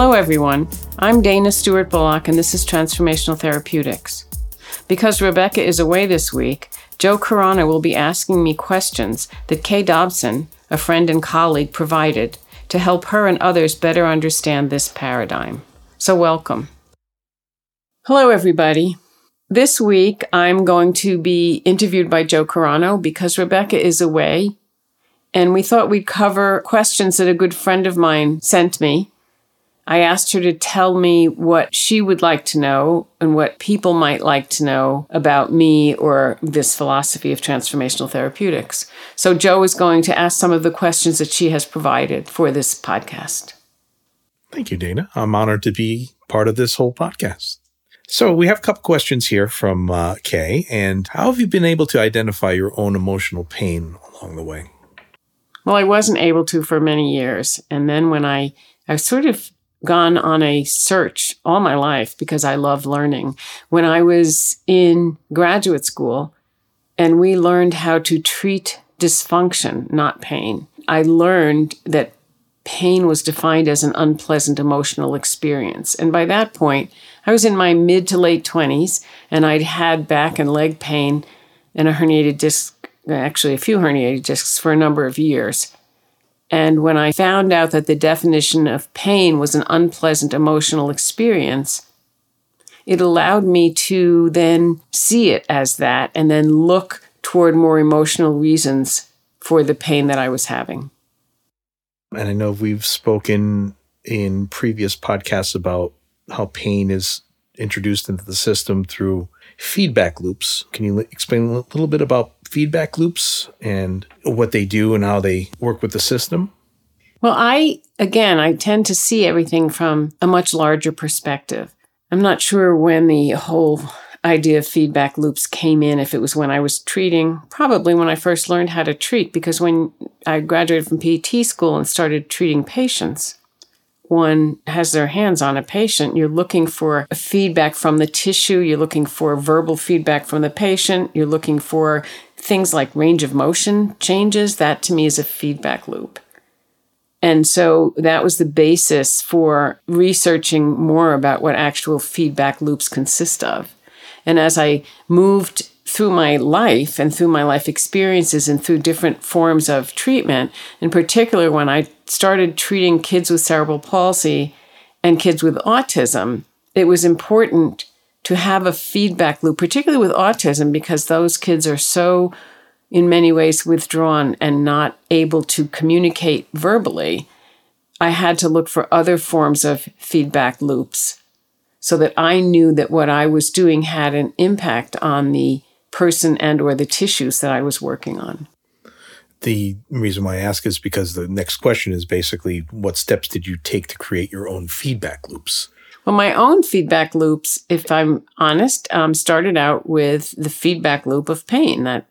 Hello, everyone. I'm Dana Stewart Bullock, and this is Transformational Therapeutics. Because Rebecca is away this week, Joe Carrano will be asking me questions that Kay Dobson, a friend and colleague, provided to help her and others better understand this paradigm. So, welcome. Hello, everybody. This week, I'm going to be interviewed by Joe Carrano because Rebecca is away. And we thought we'd cover questions that a good friend of mine sent me. I asked her to tell me what she would like to know and what people might like to know about me or this philosophy of transformational therapeutics. So, Joe is going to ask some of the questions that she has provided for this podcast. Thank you, Dana. I'm honored to be part of this whole podcast. So we have a couple questions here from uh, Kay. And how have you been able to identify your own emotional pain along the way? Well, I wasn't able to for many years. And then when I, I've sort of gone on a search all my life because I love learning. When I was in graduate school and we learned how to treat dysfunction, not pain, I learned that pain was defined as an unpleasant emotional experience. And by that point, I was in my mid to late 20s and I'd had back and leg pain and a herniated disc, actually, a few herniated discs for a number of years. And when I found out that the definition of pain was an unpleasant emotional experience, it allowed me to then see it as that and then look toward more emotional reasons for the pain that I was having. And I know we've spoken in previous podcasts about how pain is introduced into the system through feedback loops. Can you explain a little bit about feedback loops and what they do and how they work with the system? Well, I, again, I tend to see everything from a much larger perspective. I'm not sure when the whole idea of feedback loops came in, if it was when I was treating, probably when I first learned how to treat, because when I graduated from PT school and started treating patients, one has their hands on a patient, you're looking for feedback from the tissue, you're looking for verbal feedback from the patient, you're looking for things like range of motion changes. That to me is a feedback loop. And so that was the basis for researching more about what actual feedback loops consist of. And as I moved through my life and through my life experiences and through different forms of treatment, in particular, when I started treating kids with cerebral palsy and kids with autism, it was important to have a feedback loop, particularly with autism, because those kids are so, in many ways, withdrawn and not able to communicate verbally. I had to look for other forms of feedback loops so that I knew that what I was doing had an impact on the person and or the tissues that I was working on. The reason why I ask is because the next question is basically what steps did you take to create your own feedback loops? Well, my own feedback loops, if I'm honest, um, started out with the feedback loop of pain that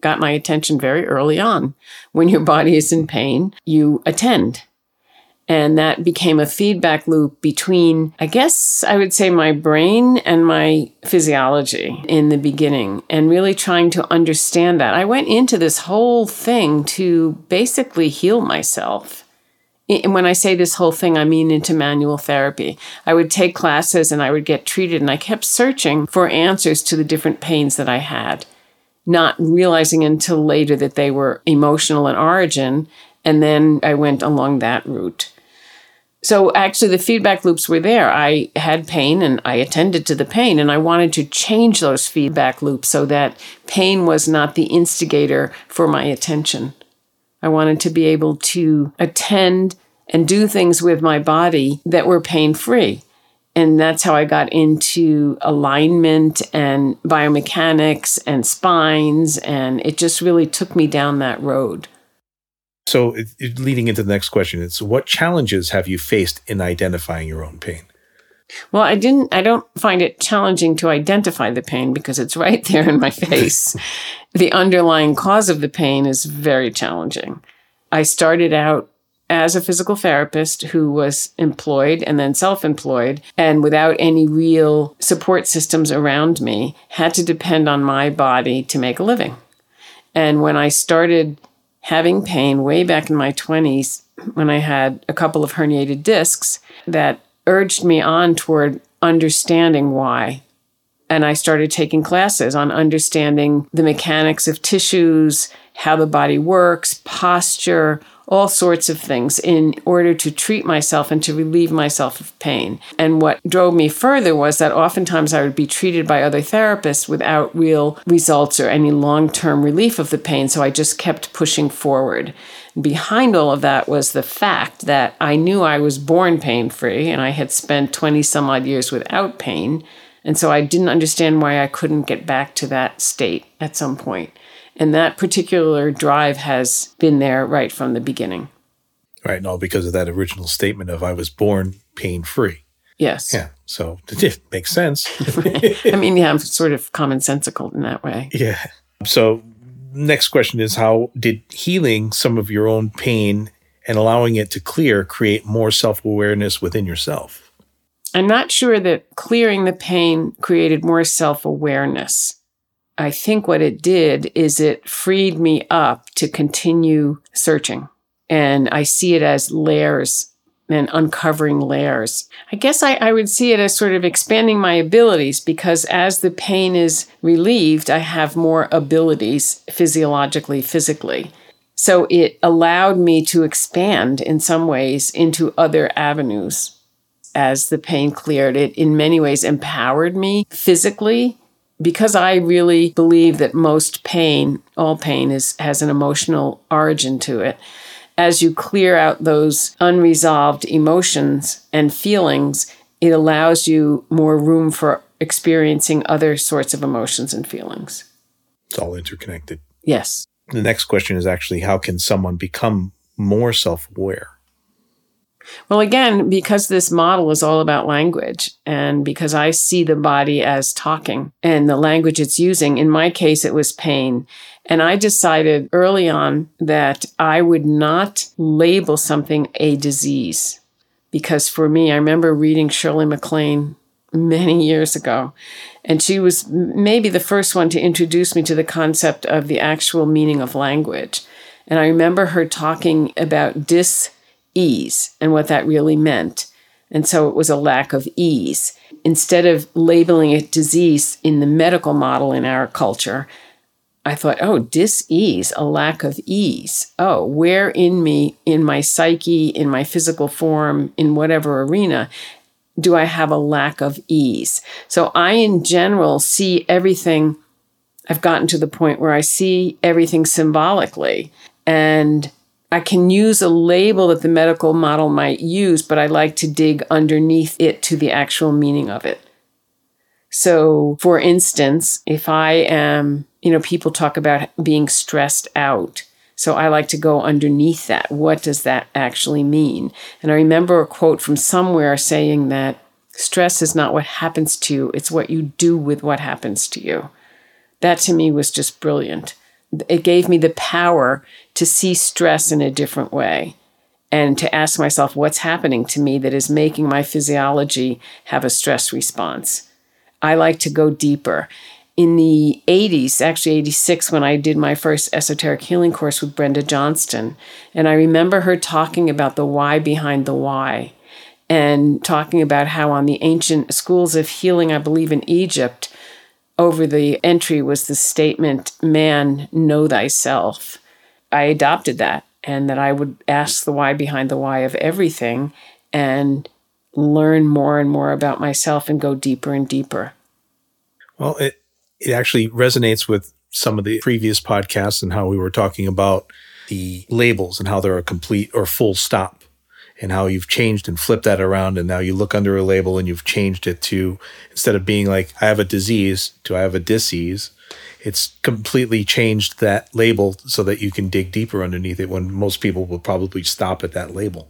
got my attention very early on. When your body is in pain, you attend and that became a feedback loop between, I guess I would say, my brain and my physiology in the beginning, and really trying to understand that. I went into this whole thing to basically heal myself. And when I say this whole thing, I mean into manual therapy. I would take classes and I would get treated, and I kept searching for answers to the different pains that I had, not realizing until later that they were emotional in origin. And then I went along that route. So actually, the feedback loops were there. I had pain and I attended to the pain, and I wanted to change those feedback loops so that pain was not the instigator for my attention. I wanted to be able to attend and do things with my body that were pain free. And that's how I got into alignment and biomechanics and spines. And it just really took me down that road. So, it, it, leading into the next question, it's what challenges have you faced in identifying your own pain? Well, I didn't, I don't find it challenging to identify the pain because it's right there in my face. the underlying cause of the pain is very challenging. I started out as a physical therapist who was employed and then self employed and without any real support systems around me, had to depend on my body to make a living. And when I started having pain way back in my 20s, when I had a couple of herniated discs that urged me on toward understanding why. And I started taking classes on understanding the mechanics of tissues, how the body works, posture, all sorts of things in order to treat myself and to relieve myself of pain. And what drove me further was that oftentimes I would be treated by other therapists without real results or any long term relief of the pain. So I just kept pushing forward. Behind all of that was the fact that I knew I was born pain free and I had spent 20 some odd years without pain. And so I didn't understand why I couldn't get back to that state at some point. And that particular drive has been there right from the beginning. Right. And all because of that original statement of I was born pain free. Yes. Yeah. So it makes sense. I mean, yeah, I'm sort of commonsensical in that way. Yeah. So next question is how did healing some of your own pain and allowing it to clear create more self-awareness within yourself? I'm not sure that clearing the pain created more self-awareness. I think what it did is it freed me up to continue searching. And I see it as layers and uncovering layers. I guess I, I, would see it as sort of expanding my abilities because as the pain is relieved, I have more abilities physiologically, physically. So it allowed me to expand in some ways into other avenues as the pain cleared. It in many ways empowered me physically because I really believe that most pain, all pain, is has an emotional origin to it. As you clear out those unresolved emotions and feelings, it allows you more room for experiencing other sorts of emotions and feelings. It's all interconnected. Yes. The next question is actually how can someone become more self aware? Well, again, because this model is all about language and because I see the body as talking and the language it's using, in my case, it was pain. And I decided early on that I would not label something a disease. Because for me, I remember reading Shirley MacLaine many years ago. And she was maybe the first one to introduce me to the concept of the actual meaning of language. And I remember her talking about dis ease and what that really meant. And so it was a lack of ease. Instead of labeling it disease in the medical model in our culture, I thought, oh, dis-ease, a lack of ease. Oh, where in me, in my psyche, in my physical form, in whatever arena, do I have a lack of ease? So I, in general, see everything. I've gotten to the point where I see everything symbolically. And I can use a label that the medical model might use, but I like to dig underneath it to the actual meaning of it. So, for instance, if I am, you know, people talk about being stressed out. So I like to go underneath that. What does that actually mean? And I remember a quote from somewhere saying that stress is not what happens to you, it's what you do with what happens to you. That to me was just brilliant it gave me the power to see stress in a different way and to ask myself what's happening to me that is making my physiology have a stress response. I like to go deeper. In the 80s, actually 86, when I did my first esoteric healing course with Brenda Johnston, and I remember her talking about the why behind the why and talking about how on the ancient schools of healing, I believe in Egypt, over the entry was the statement, Man, know thyself. I adopted that and that I would ask the why behind the why of everything and learn more and more about myself and go deeper and deeper. Well, it, it actually resonates with some of the previous podcasts and how we were talking about the labels and how they're a complete or full stop and how you've changed and flipped that around and now you look under a label and you've changed it to instead of being like I have a disease do I have a disease it's completely changed that label so that you can dig deeper underneath it when most people will probably stop at that label.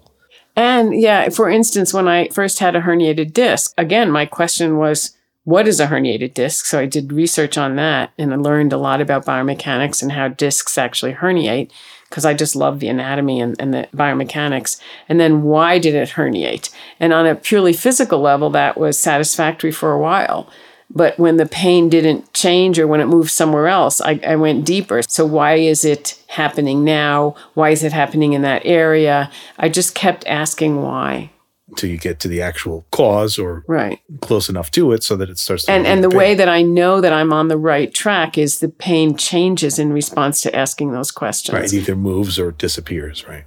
And yeah, for instance, when I first had a herniated disc, again, my question was, what is a herniated disc? So I did research on that and I learned a lot about biomechanics and how discs actually herniate because I just love the anatomy and, and the biomechanics. And then why did it herniate? And on a purely physical level, that was satisfactory for a while. But when the pain didn't change or when it moved somewhere else, I, I went deeper. So, why is it happening now? Why is it happening in that area? I just kept asking why. Until you get to the actual cause or right. close enough to it so that it starts to and and the pain. way that I know that I'm on the right track is the pain changes in response to asking those questions. Right, it either moves or disappears, right?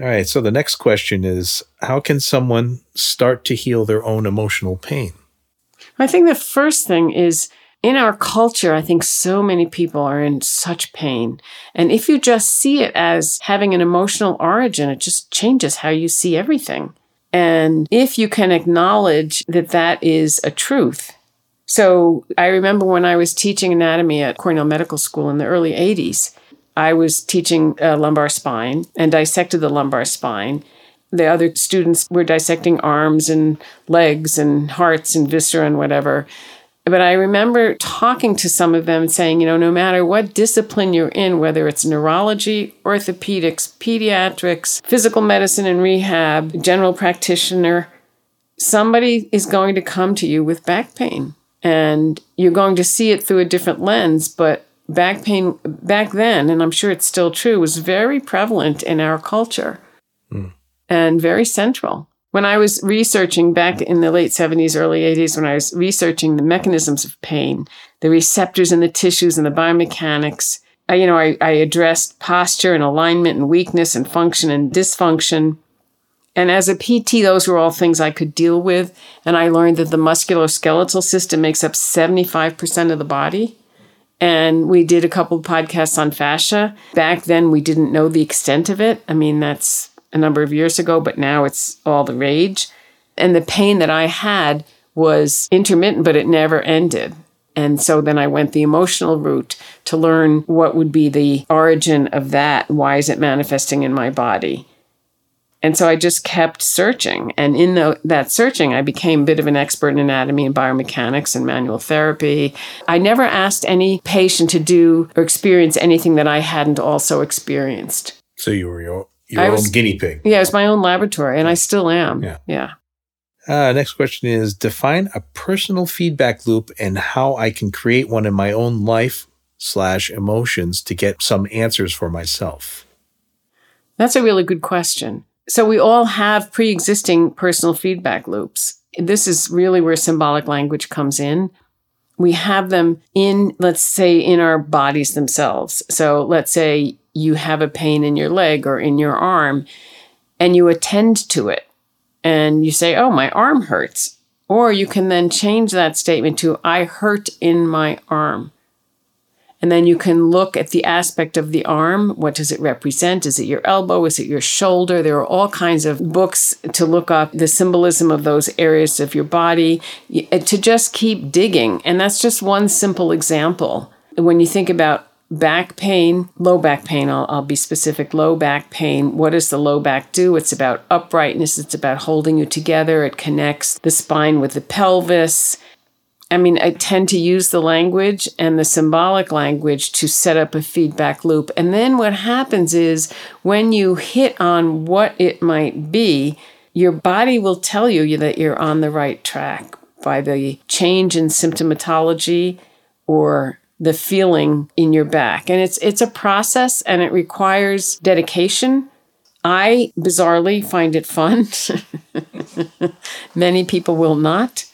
All right, so the next question is how can someone start to heal their own emotional pain? I think the first thing is in our culture, I think so many people are in such pain. And if you just see it as having an emotional origin, it just changes how you see everything. And if you can acknowledge that that is a truth. So I remember when I was teaching anatomy at Cornell Medical School in the early 80s, I was teaching uh, lumbar spine and dissected the lumbar spine. The other students were dissecting arms and legs and hearts and viscera and whatever. But I remember talking to some of them and saying, you know, no matter what discipline you're in, whether it's neurology, orthopedics, pediatrics, physical medicine and rehab, general practitioner, somebody is going to come to you with back pain. And you're going to see it through a different lens, but back pain back then, and I'm sure it's still true, was very prevalent in our culture hmm. and very central. When I was researching back in the late 70s, early 80s, when I was researching the mechanisms of pain, the receptors in the tissues and the biomechanics, I, you know, I, I addressed posture and alignment and weakness and function and dysfunction. And as a PT, those were all things I could deal with. And I learned that the musculoskeletal system makes up 75% of the body. And we did a couple of podcasts on fascia. Back then, we didn't know the extent of it. I mean, that's a number of years ago, but now it's all the rage. And the pain that I had was intermittent, but it never ended. And so then I went the emotional route to learn what would be the origin of that. Why is it manifesting in my body? And so I just kept searching. And in the, that searching, I became a bit of an expert in anatomy and biomechanics and manual therapy. I never asked any patient to do or experience anything that I hadn't also experienced. So you were your, your I own was- guinea pig. Yeah, it was my own laboratory, and I still am. Yeah. Yeah. Uh, next question is define a personal feedback loop and how I can create one in my own life slash emotions to get some answers for myself. That's a really good question. So we all have pre-existing personal feedback loops. This is really where symbolic language comes in. We have them in, let's say, in our bodies themselves. So let's say you have a pain in your leg or in your arm and you attend to it and you say, Oh, my arm hurts. Or you can then change that statement to, I hurt in my arm. And then you can look at the aspect of the arm. What does it represent? Is it your elbow? Is it your shoulder? There are all kinds of books to look up the symbolism of those areas of your body to just keep digging. And that's just one simple example. When you think about back pain, low back pain, I'll, I'll be specific low back pain. What does the low back do? It's about uprightness, it's about holding you together, it connects the spine with the pelvis. I mean, I tend to use the language and the symbolic language to set up a feedback loop. And then what happens is when you hit on what it might be, your body will tell you that you're on the right track by the change in symptomatology or the feeling in your back. And it's it's a process and it requires dedication. I bizarrely find it fun. Many people will not.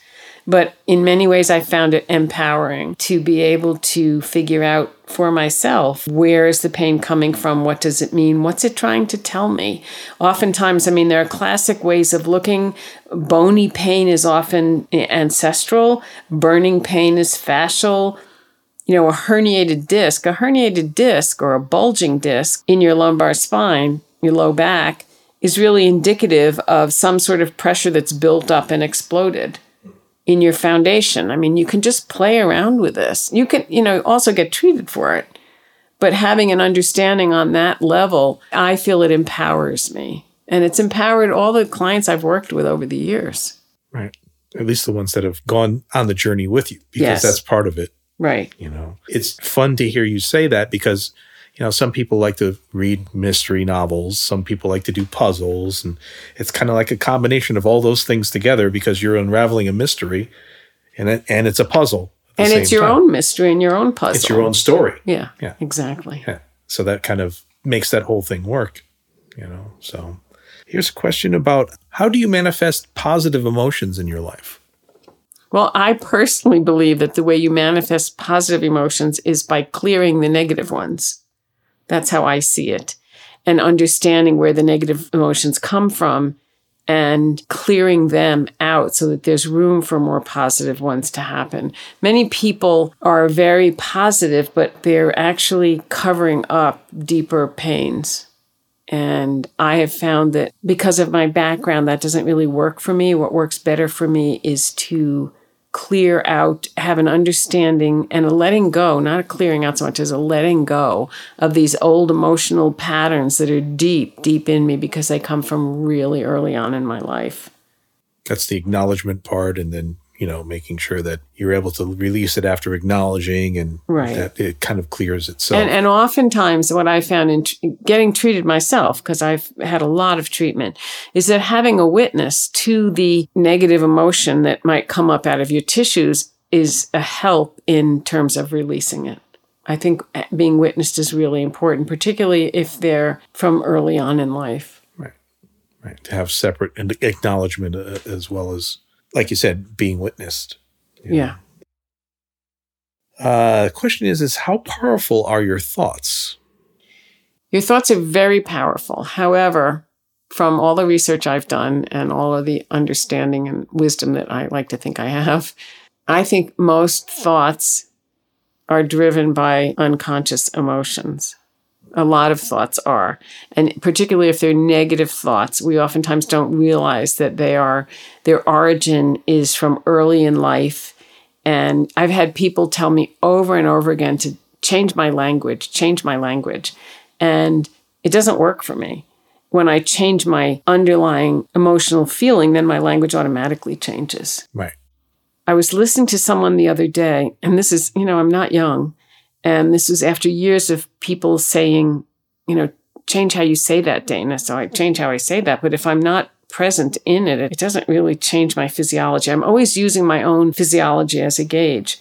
But in many ways, I found it empowering to be able to figure out for myself where is the pain coming from? What does it mean? What's it trying to tell me? Oftentimes, I mean, there are classic ways of looking. Bony pain is often ancestral, burning pain is fascial. You know, a herniated disc, a herniated disc or a bulging disc in your lumbar spine, your low back, is really indicative of some sort of pressure that's built up and exploded in your foundation. I mean, you can just play around with this. You can, you know, also get treated for it. But having an understanding on that level, I feel it empowers me. And it's empowered all the clients I've worked with over the years. Right. At least the ones that have gone on the journey with you, because Yes. that's part of it. Right. You know, it's fun to hear you say that because, you know, some people like to read mystery novels, some people like to do puzzles, and it's kind of like a combination of all those things together because you're unraveling a mystery and it, and it's a puzzle. And it's your time. own mystery and your own puzzle. It's your own story. Yeah. Yeah. Exactly. Yeah. So that kind of makes that whole thing work, you know. So here's a question about how do you manifest positive emotions in your life? Well, I personally believe that the way you manifest positive emotions is by clearing the negative ones. That's how I see it. And understanding where the negative emotions come from and clearing them out so that there's room for more positive ones to happen. Many people are very positive, but they're actually covering up deeper pains. And I have found that because of my background, that doesn't really work for me. What works better for me is to clear out, have an understanding and a letting go, not a clearing out so much as a letting go of these old emotional patterns that are deep, deep in me because they come from really early on in my life. That's the acknowledgement part, and then you know making sure that you're able to release it after acknowledging, and Right. that it kind of clears itself. And, and oftentimes, what I found in tr- getting treated myself, because I've had a lot of treatment, is that having a witness to the negative emotion that might come up out of your tissues is a help in terms of releasing it. I think being witnessed is really important, particularly if they're from early on in life. right right. to have separate and acknowledgement uh, as well as like you said being witnessed Yeah. uh question is is how powerful are your thoughts Your thoughts are very powerful. However, from all the research I've done and all of the understanding and wisdom that I like to think I have, I think most thoughts are driven by unconscious emotions. A lot of thoughts are. And particularly if they're negative thoughts, we oftentimes don't realize that they are their origin is from early in life. And I've had people tell me over and over again to change my language, change my language. And it doesn't work for me. When I change my underlying emotional feeling, then my language automatically changes. right I was listening to someone the other day, and this is, you know, I'm not young. And this was after years of people saying, you know, change how you say that, Dana. So I change how I say that. But if I'm not present in it, it doesn't really change my physiology. I'm always using my own physiology as a gauge.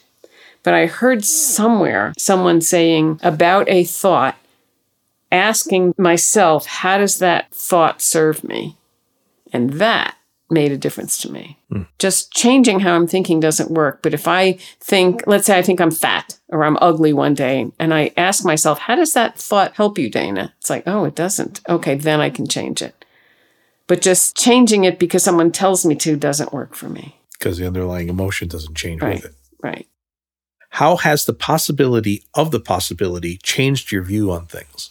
But I heard somewhere someone saying about a thought, asking myself, how does that thought serve me? And that made a difference to me. Hmm. Just changing how I'm thinking doesn't work. But if I think, let's say I think I'm fat or I'm ugly one day, and I ask myself, how does that thought help you, Dana? It's like, oh, it doesn't. Okay, then I can change it. But just changing it because someone tells me to doesn't work for me. because the underlying emotion doesn't change Right. with it Right. how has the possibility of the possibility changed your view on things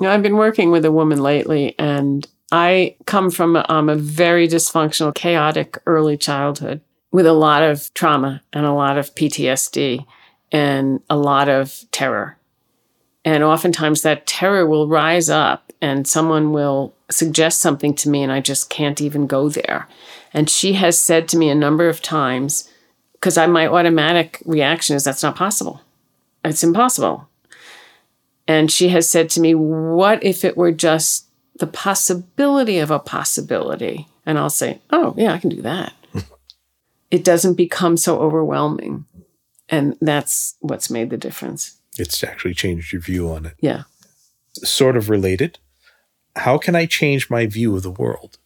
You know, I've been working with a woman lately, and I come from um, a very dysfunctional, chaotic early childhood with a lot of trauma and a lot of PTSD and a lot of terror. And oftentimes that terror will rise up and someone will suggest something to me, and I just can't even go there. And she has said to me a number of times, because my automatic reaction is that's not possible. It's impossible. And she has said to me, What if it were just the possibility of a possibility? And I'll say, Oh, yeah, I can do that. it doesn't become so overwhelming. And that's what's made the difference. it's actually changed your view on it Yeah. sort of related how can i change my view of the world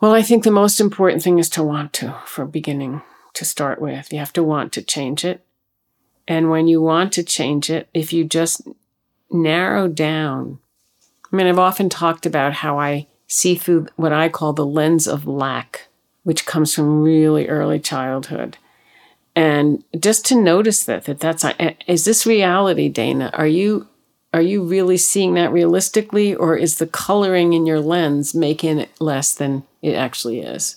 Well, I think the most important thing is to want to, for beginning to start with. You have to want to change it. And when you want to change it, if you just narrow down, I mean, I've often talked about how I see through what I call the lens of lack, which comes from really early childhood. And just to notice that, that that's, is this reality, Dana? Are you are you really seeing that realistically or is the coloring in your lens making it less than it actually is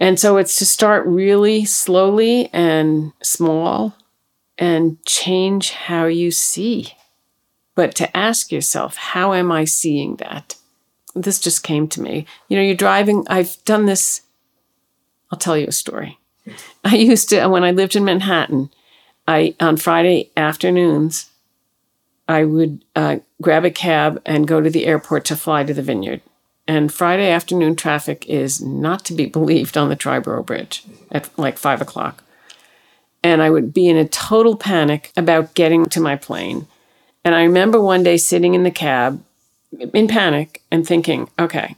and so it's to start really slowly and small and change how you see but to ask yourself how am i seeing that this just came to me you know you're driving i've done this i'll tell you a story i used to when i lived in manhattan i on friday afternoons I would uh, grab a cab and go to the airport to fly to the vineyard. and Friday afternoon traffic is not to be believed on the Triborough Bridge at like five o'clock. And I would be in a total panic about getting to my plane. And I remember one day sitting in the cab in panic and thinking, okay,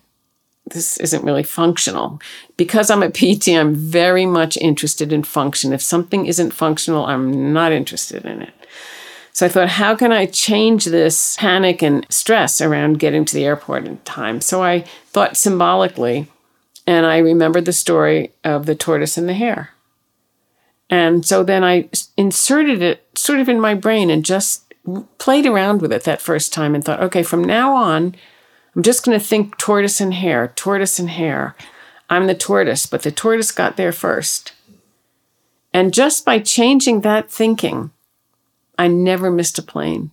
this isn't really functional. Because I'm a PT, I'm very much interested in function. If something isn't functional, I'm not interested in it. So I thought, how can I change this panic and stress around getting to the airport in time? So I thought symbolically, and I remembered the story of the tortoise and the hare. And so then I inserted it sort of in my brain and just played around with it that first time and thought, okay, from now on, I'm just going to think tortoise and hare, tortoise and hare. I'm the tortoise, but the tortoise got there first. And just by changing that thinking, I never missed a plane.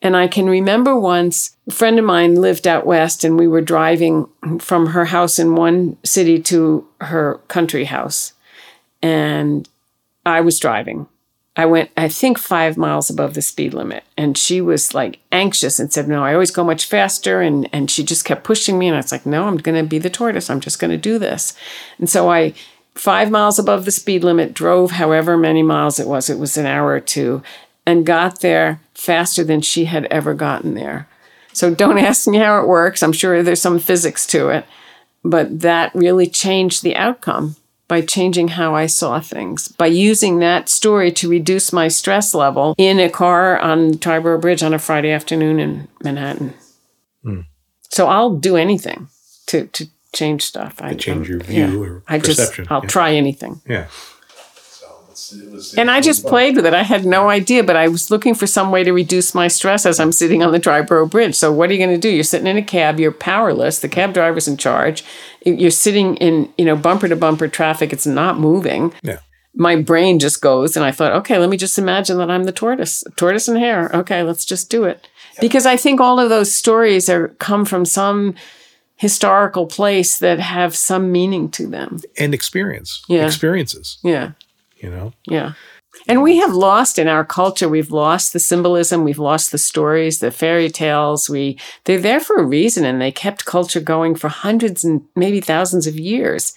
And I can remember once a friend of mine lived out west, and we were driving from her house in one city to her country house. And I was driving. I went, I think, five miles above the speed limit. And she was like anxious and said, No, I always go much faster. And, and she just kept pushing me. And I was like, No, I'm going to be the tortoise. I'm just going to do this. And so I five miles above the speed limit, drove however many miles it was, it was an hour or two, and got there faster than she had ever gotten there. So don't ask me how it works. I'm sure there's some physics to it. But that really changed the outcome by changing how I saw things, by using that story to reduce my stress level in a car on Triborough Bridge on a Friday afternoon in Manhattan. Mm. So I'll do anything to, to change stuff. I change your view yeah. or I perception. just I'll yeah. try anything. Yeah. And I just played with it. I had no idea, but I was looking for some way to reduce my stress as I'm sitting on the Triborough Bridge. So what are you going to do? You're sitting in a cab. You're powerless. The cab driver's in charge. You're sitting in you know bumper to bumper traffic. It's not moving. Yeah. My brain just goes, and I thought, okay, let me just imagine that I'm the tortoise, tortoise and hare. Okay, let's just do it. Because I think all of those stories are come from some historical place that have some meaning to them and experience yeah experiences yeah you know? Yeah. And we have lost in our culture we've lost the symbolism we've lost the stories the fairy tales. We they're there for a reason and they kept culture going for hundreds and maybe thousands of years.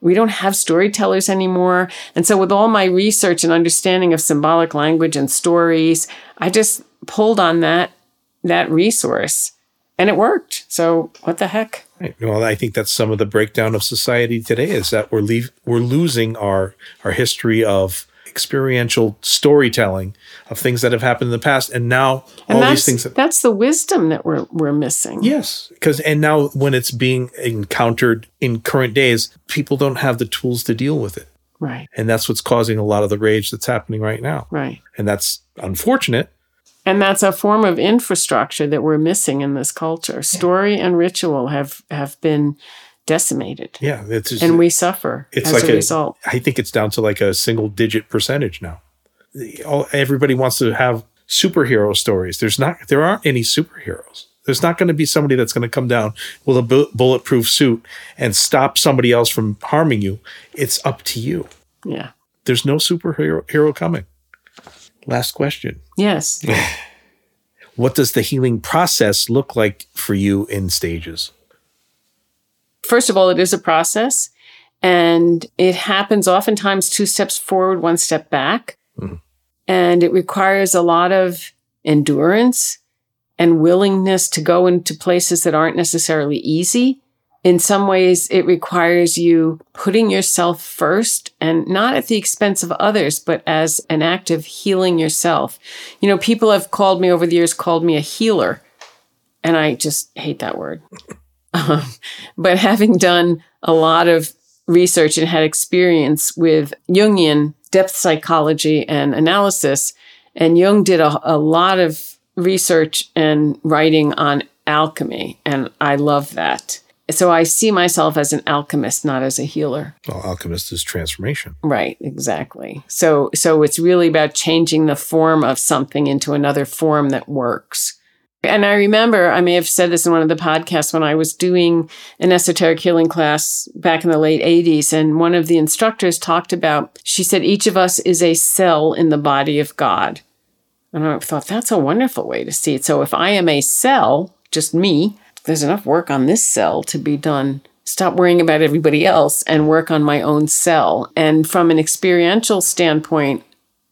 We don't have storytellers anymore. And so with all my research and understanding of symbolic language and stories i just pulled on that that resource and it worked. So what the heck? Right. Well, I think that's some of the breakdown of society today is that we're leave, we're losing our our history of experiential storytelling of things that have happened in the past, and now and all these things. That, that's the wisdom that we're we're missing. Yes, because and now when it's being encountered in current days, people don't have the tools to deal with it. Right. And that's what's causing a lot of the rage that's happening right now. Right. And that's unfortunate and that's a form of infrastructure that we're missing in this culture. Story and ritual have have been decimated. Yeah, it's just, and we suffer it's as like a, a result. I think it's down to like a single digit percentage now. All, everybody wants to have superhero stories. There's not there aren't any superheroes. There's not going to be somebody that's going to come down with a bu- bulletproof suit and stop somebody else from harming you. It's up to you. Yeah. There's no superhero hero coming. Last question. Yes. what does the healing process look like for you in stages? First of all, it is a process and it happens oftentimes two steps forward, one step back. Mm-hmm. And it requires a lot of endurance and willingness to go into places that aren't necessarily easy in some ways, it requires you putting yourself first and not at the expense of others, but as an act of healing yourself. You know, people have called me over the years, called me a healer, and I just hate that word. Um, but having done a lot of research and had experience with Jungian depth psychology and analysis, and Jung did a, a lot of research and writing on alchemy, and I love that so I see myself as an alchemist, not as a healer. Well, alchemist is transformation. Right, exactly. So so it's really about changing the form of something into another form that works. And I remember, I may have said this in one of the podcasts when I was doing an esoteric healing class back in the late 80s. And one of the instructors talked about, she said, each of us is a cell in the body of God. And I thought, that's a wonderful way to see it. So if I am a cell, just me, there's enough work on this cell to be done. Stop worrying about everybody else and work on my own cell. And from an experiential standpoint,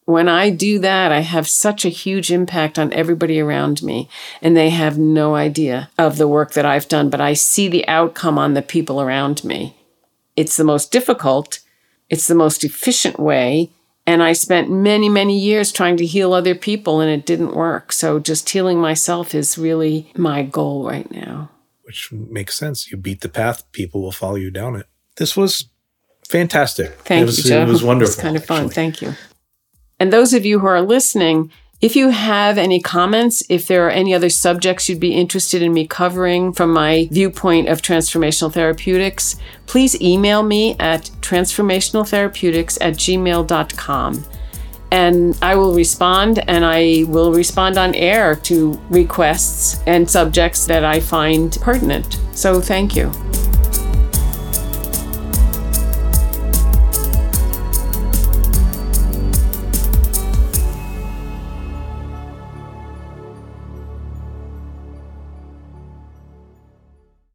when I do that, I have such a huge impact on everybody around me, and they have no idea of the work that I've done, but I see the outcome on the people around me. It's the most difficult, it's the most efficient way. And I spent many, many years trying to heal other people, and it didn't work. So just healing myself is really my goal right now. Which makes sense. You beat the path, people will follow you down it. This was fantastic. Thank it was, you, Joe. It was wonderful. It's kind of fun. actually. Thank you. And those of you who are listening, if you have any comments, if there are any other subjects you'd be interested in me covering from my viewpoint of transformational therapeutics, please email me at transformationaltherapeutics at gmail.com. And I will respond, and I will respond on air to requests and subjects that I find pertinent. So thank you.